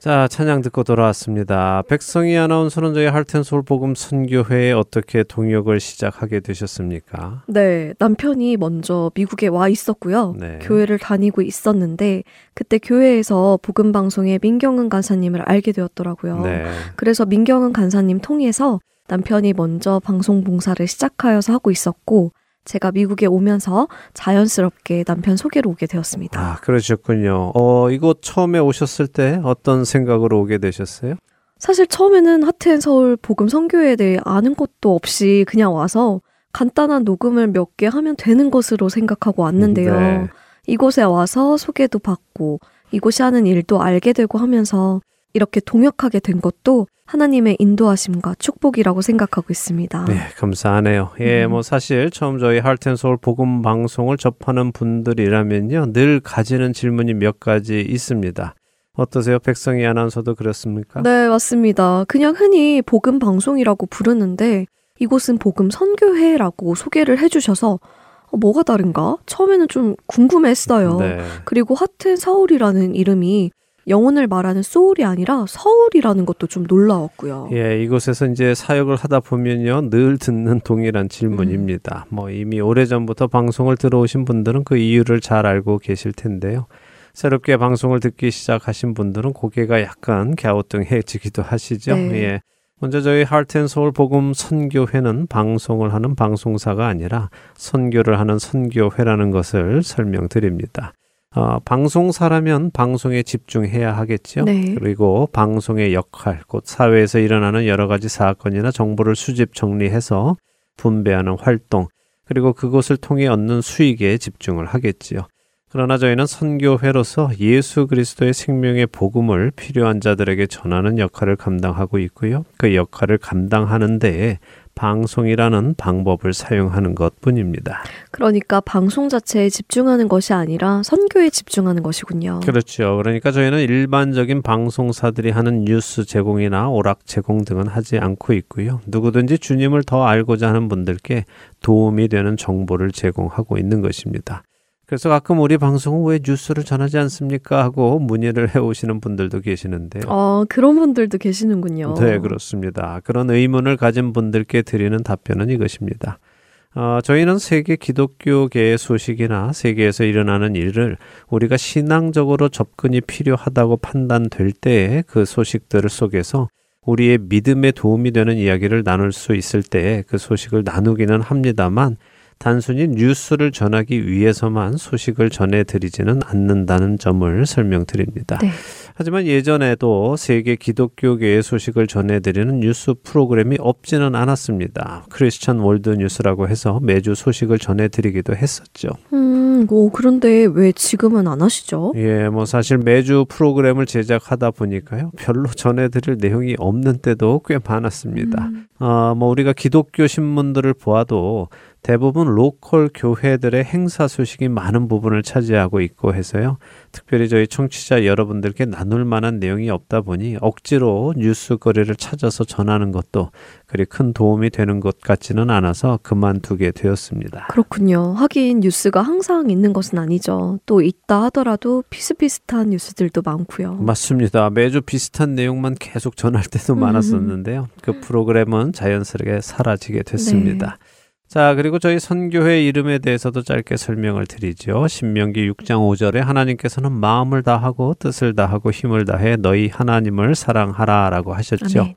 자, 찬양 듣고 돌아왔습니다. 백성희 아나운서는 저희 할텐 서울 복음 선교회에 어떻게 동역을 시작하게 되셨습니까? 네, 남편이 먼저 미국에 와 있었고요. 네. 교회를 다니고 있었는데 그때 교회에서 복음 방송에 민경은 간사님을 알게 되었더라고요. 네. 그래서 민경은 간사님 통해서 남편이 먼저 방송 봉사를 시작하여서 하고 있었고 제가 미국에 오면서 자연스럽게 남편 소개로 오게 되었습니다. 아, 그러셨군요. 어, 이곳 처음에 오셨을 때 어떤 생각으로 오게 되셨어요? 사실 처음에는 하트앤 서울 복음 선교에 대해 아는 것도 없이 그냥 와서 간단한 녹음을 몇 개 하면 되는 것으로 생각하고 왔는데요. 네. 이곳에 와서 소개도 받고 이곳이 하는 일도 알게 되고 하면서 이렇게 동역하게 된 것도 하나님의 인도하심과 축복이라고 생각하고 있습니다. 네, 감사하네요. 예, 음. 뭐 사실 처음 저희 할텐서울 복음 방송을 접하는 분들이라면요, 늘 가지는 질문이 몇 가지 있습니다. 어떠세요? 백성희 아나운서도 그렇습니까? 네, 맞습니다. 그냥 흔히 복음 방송이라고 부르는데 이곳은 복음 선교회라고 소개를 해주셔서 어, 뭐가 다른가? 처음에는 좀 궁금했어요. 네. 그리고 하트 사울이라는 이름이 영혼을 말하는 소울이 아니라 서울이라는 것도 좀 놀라웠고요. 예, 이곳에서 이제 사역을 하다 보면요. 늘 듣는 동일한 질문입니다. 음. 뭐 이미 오래전부터 방송을 들어오신 분들은 그 이유를 잘 알고 계실 텐데요. 새롭게 방송을 듣기 시작하신 분들은 고개가 약간 갸우뚱해지기도 하시죠. 네. 예. 먼저 저희 하트앤소울 복음 선교회는 방송을 하는 방송사가 아니라 선교를 하는 선교회라는 것을 설명드립니다. 어, 방송사라면 방송에 집중해야 하겠죠. 네. 그리고 방송의 역할, 곧 사회에서 일어나는 여러 가지 사건이나 정보를 수집 정리해서 분배하는 활동, 그리고 그것을 통해 얻는 수익에 집중을 하겠지요. 그러나 저희는 선교회로서 예수 그리스도의 생명의 복음을 필요한 자들에게 전하는 역할을 감당하고 있고요. 그 역할을 감당하는 데에 방송이라는 방법을 사용하는 것 뿐입니다. 그러니까 방송 자체에 집중하는 것이 아니라 선교에 집중하는 것이군요. 그렇죠. 그러니까 저희는 일반적인 방송사들이 하는 뉴스 제공이나 오락 제공 등은 하지 않고 있고요. 누구든지 주님을 더 알고자 하는 분들께 도움이 되는 정보를 제공하고 있는 것입니다. 그래서 가끔 우리 방송은 왜 뉴스를 전하지 않습니까? 하고 문의를 해오시는 분들도 계시는데요. 어, 그런 분들도 계시는군요. 네, 그렇습니다. 그런 의문을 가진 분들께 드리는 답변은 이것입니다. 어, 저희는 세계 기독교계의 소식이나 세계에서 일어나는 일을 우리가 신앙적으로 접근이 필요하다고 판단될 때에 그 소식들을 속에서 우리의 믿음에 도움이 되는 이야기를 나눌 수 있을 때에 그 소식을 나누기는 합니다만 단순히 뉴스를 전하기 위해서만 소식을 전해드리지는 않는다는 점을 설명드립니다. 네. 하지만 예전에도 세계 기독교계의 소식을 전해드리는 뉴스 프로그램이 없지는 않았습니다. Christian World News라고 해서 매주 소식을 전해드리기도 했었죠. 음, 뭐 그런데 왜 지금은 안 하시죠? 예, 뭐 사실 매주 프로그램을 제작하다 보니까요. 별로 전해드릴 내용이 없는 때도 꽤 많았습니다. 음. 어, 뭐 우리가 기독교 신문들을 보아도 대부분 로컬 교회들의 행사 소식이 많은 부분을 차지하고 있고 해서요. 특별히 저희 청취자 여러분들께 나눌 만한 내용이 없다 보니 억지로 뉴스거리를 찾아서 전하는 것도 그리 큰 도움이 되는 것 같지는 않아서 그만두게 되었습니다. 그렇군요. 하긴 뉴스가 항상 있는 것은 아니죠. 또 있다 하더라도 비슷비슷한 뉴스들도 많고요. 맞습니다. 매주 비슷한 내용만 계속 전할 때도 음. 많았었는데요. 그 프로그램은 자연스럽게 사라지게 됐습니다. 네. 자, 그리고 저희 선교회 이름에 대해서도 짧게 설명을 드리죠. 신명기 6장 5절에 하나님께서는 마음을 다하고 뜻을 다하고 힘을 다해 너희 하나님을 사랑하라라고 하셨죠. 아멘.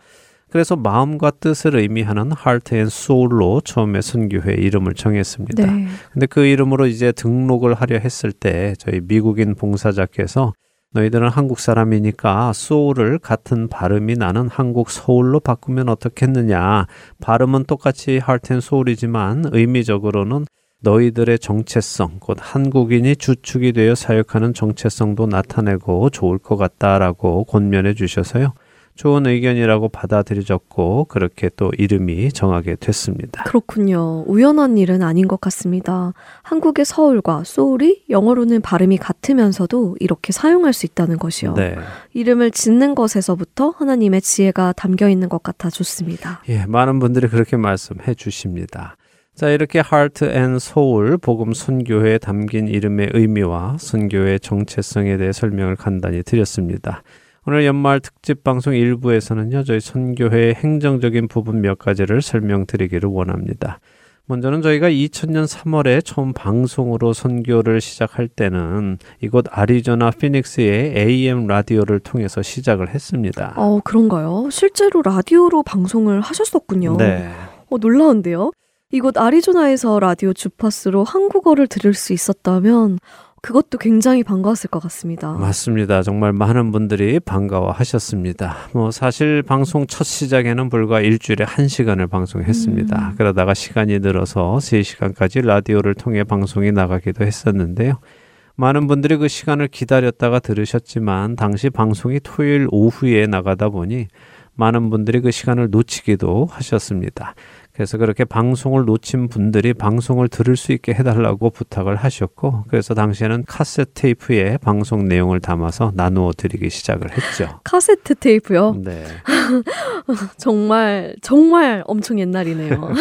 그래서 마음과 뜻을 의미하는 heart and soul로 처음에 선교회 이름을 정했습니다. 네. 근데 그 이름으로 이제 등록을 하려 했을 때 저희 미국인 봉사자께서 너희들은 한국 사람이니까 소울을 같은 발음이 나는 한국 서울로 바꾸면 어떻겠느냐. 발음은 똑같이 할텐 소울이지만 의미적으로는 너희들의 정체성, 곧 한국인이 주축이 되어 사역하는 정체성도 나타내고 좋을 것 같다라고 권면해 주셔서요. 좋은 의견이라고 받아들여졌고 그렇게 또 이름이 정하게 됐습니다. 그렇군요. 우연한 일은 아닌 것 같습니다. 한국의 서울과 소울이 영어로는 발음이 같으면서도 이렇게 사용할 수 있다는 것이요. 네. 이름을 짓는 것에서부터 하나님의 지혜가 담겨 있는 것 같아 좋습니다. 예, 많은 분들이 그렇게 말씀해 주십니다. 자, 이렇게 Heart and Soul 복음 선교회에 담긴 이름의 의미와 선교의 정체성에 대해 설명을 간단히 드렸습니다. 오늘 연말 특집 방송 일부에서는요, 저희 선교회의 행정적인 부분 몇 가지를 설명드리기를 원합니다. 먼저는 저희가 2000년 3월에 처음 방송으로 선교를 시작할 때는 이곳 아리조나 피닉스의 AM 라디오를 통해서 시작을 했습니다. 어, 그런가요? 실제로 라디오로 방송을 하셨었군요. 네. 어, 놀라운데요? 이곳 아리조나에서 라디오 주파수로 한국어를 들을 수 있었다면 그것도 굉장히 반가웠을 것 같습니다. 맞습니다. 정말 많은 분들이 반가워하셨습니다. 뭐 사실 방송 첫 시작에는 불과 일주일에 한 시간을 방송했습니다. 음. 그러다가 시간이 늘어서 3시간까지 라디오를 통해 방송이 나가기도 했었는데요. 많은 분들이 그 시간을 기다렸다가 들으셨지만 당시 방송이 토요일 오후에 나가다 보니 많은 분들이 그 시간을 놓치기도 하셨습니다. 그래서 그렇게 방송을 놓친 분들이 방송을 들을 수 있게 해달라고 부탁을 하셨고, 그래서 당시에는 카세트 테이프에 방송 내용을 담아서 나누어 드리기 시작을 했죠. 카세트 테이프요? 네. 정말, 정말 엄청 옛날이네요.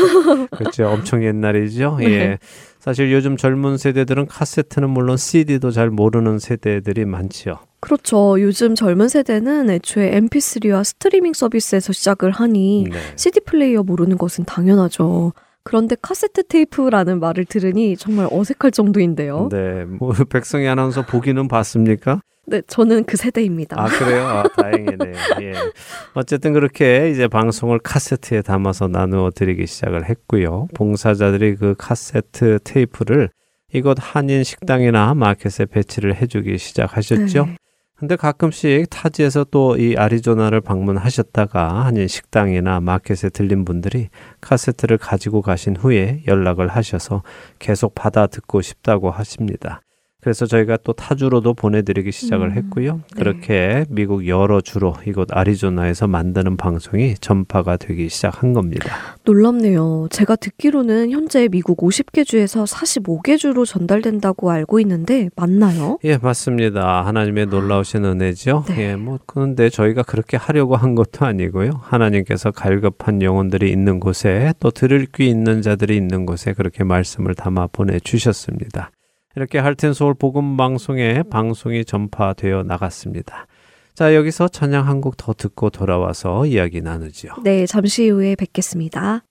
그렇죠. 엄청 옛날이죠. 네. 예. 사실 요즘 젊은 세대들은 카세트는 물론 CD도 잘 모르는 세대들이 많지요. 그렇죠. 요즘 젊은 세대는 애초에 MP3와 스트리밍 서비스에서 시작을 하니 네. CD 플레이어 모르는 것은 당연하죠. 그런데 카세트 테이프라는 말을 들으니 정말 어색할 정도인데요. 네, 뭐 백성희 아나운서 보기는 봤습니까? 네, 저는 그 세대입니다. 아, 그래요? 아, 다행이네요. 예. 어쨌든 그렇게 이제 방송을 카세트에 담아서 나누어 드리기 시작을 했고요. 봉사자들이 그 카세트 테이프를 이곳 한인 식당이나 마켓에 배치를 해주기 시작하셨죠. 네. 근데 가끔씩 타지에서 또 이 아리조나를 방문하셨다가 한인 식당이나 마켓에 들린 분들이 카세트를 가지고 가신 후에 연락을 하셔서 계속 받아 듣고 싶다고 하십니다. 그래서 저희가 또 타주로도 보내드리기 시작을 음, 했고요. 네. 그렇게 미국 여러 주로 이곳 아리조나에서 만드는 방송이 전파가 되기 시작한 겁니다. 놀랍네요. 제가 듣기로는 현재 미국 50개 주에서 45개 주로 전달된다고 알고 있는데 맞나요? 예, 맞습니다. 하나님의 놀라우신 은혜죠. 네. 예, 뭐 그런데 저희가 그렇게 하려고 한 것도 아니고요. 하나님께서 갈급한 영혼들이 있는 곳에 또 들을 귀 있는 자들이 있는 곳에 그렇게 말씀을 담아 보내 주셨습니다. 이렇게 할텐 서울 복음 방송에 방송이 전파되어 나갔습니다. 자, 여기서 찬양 한 곡 더 듣고 돌아와서 이야기 나누지요. 네, 잠시 후에 뵙겠습니다.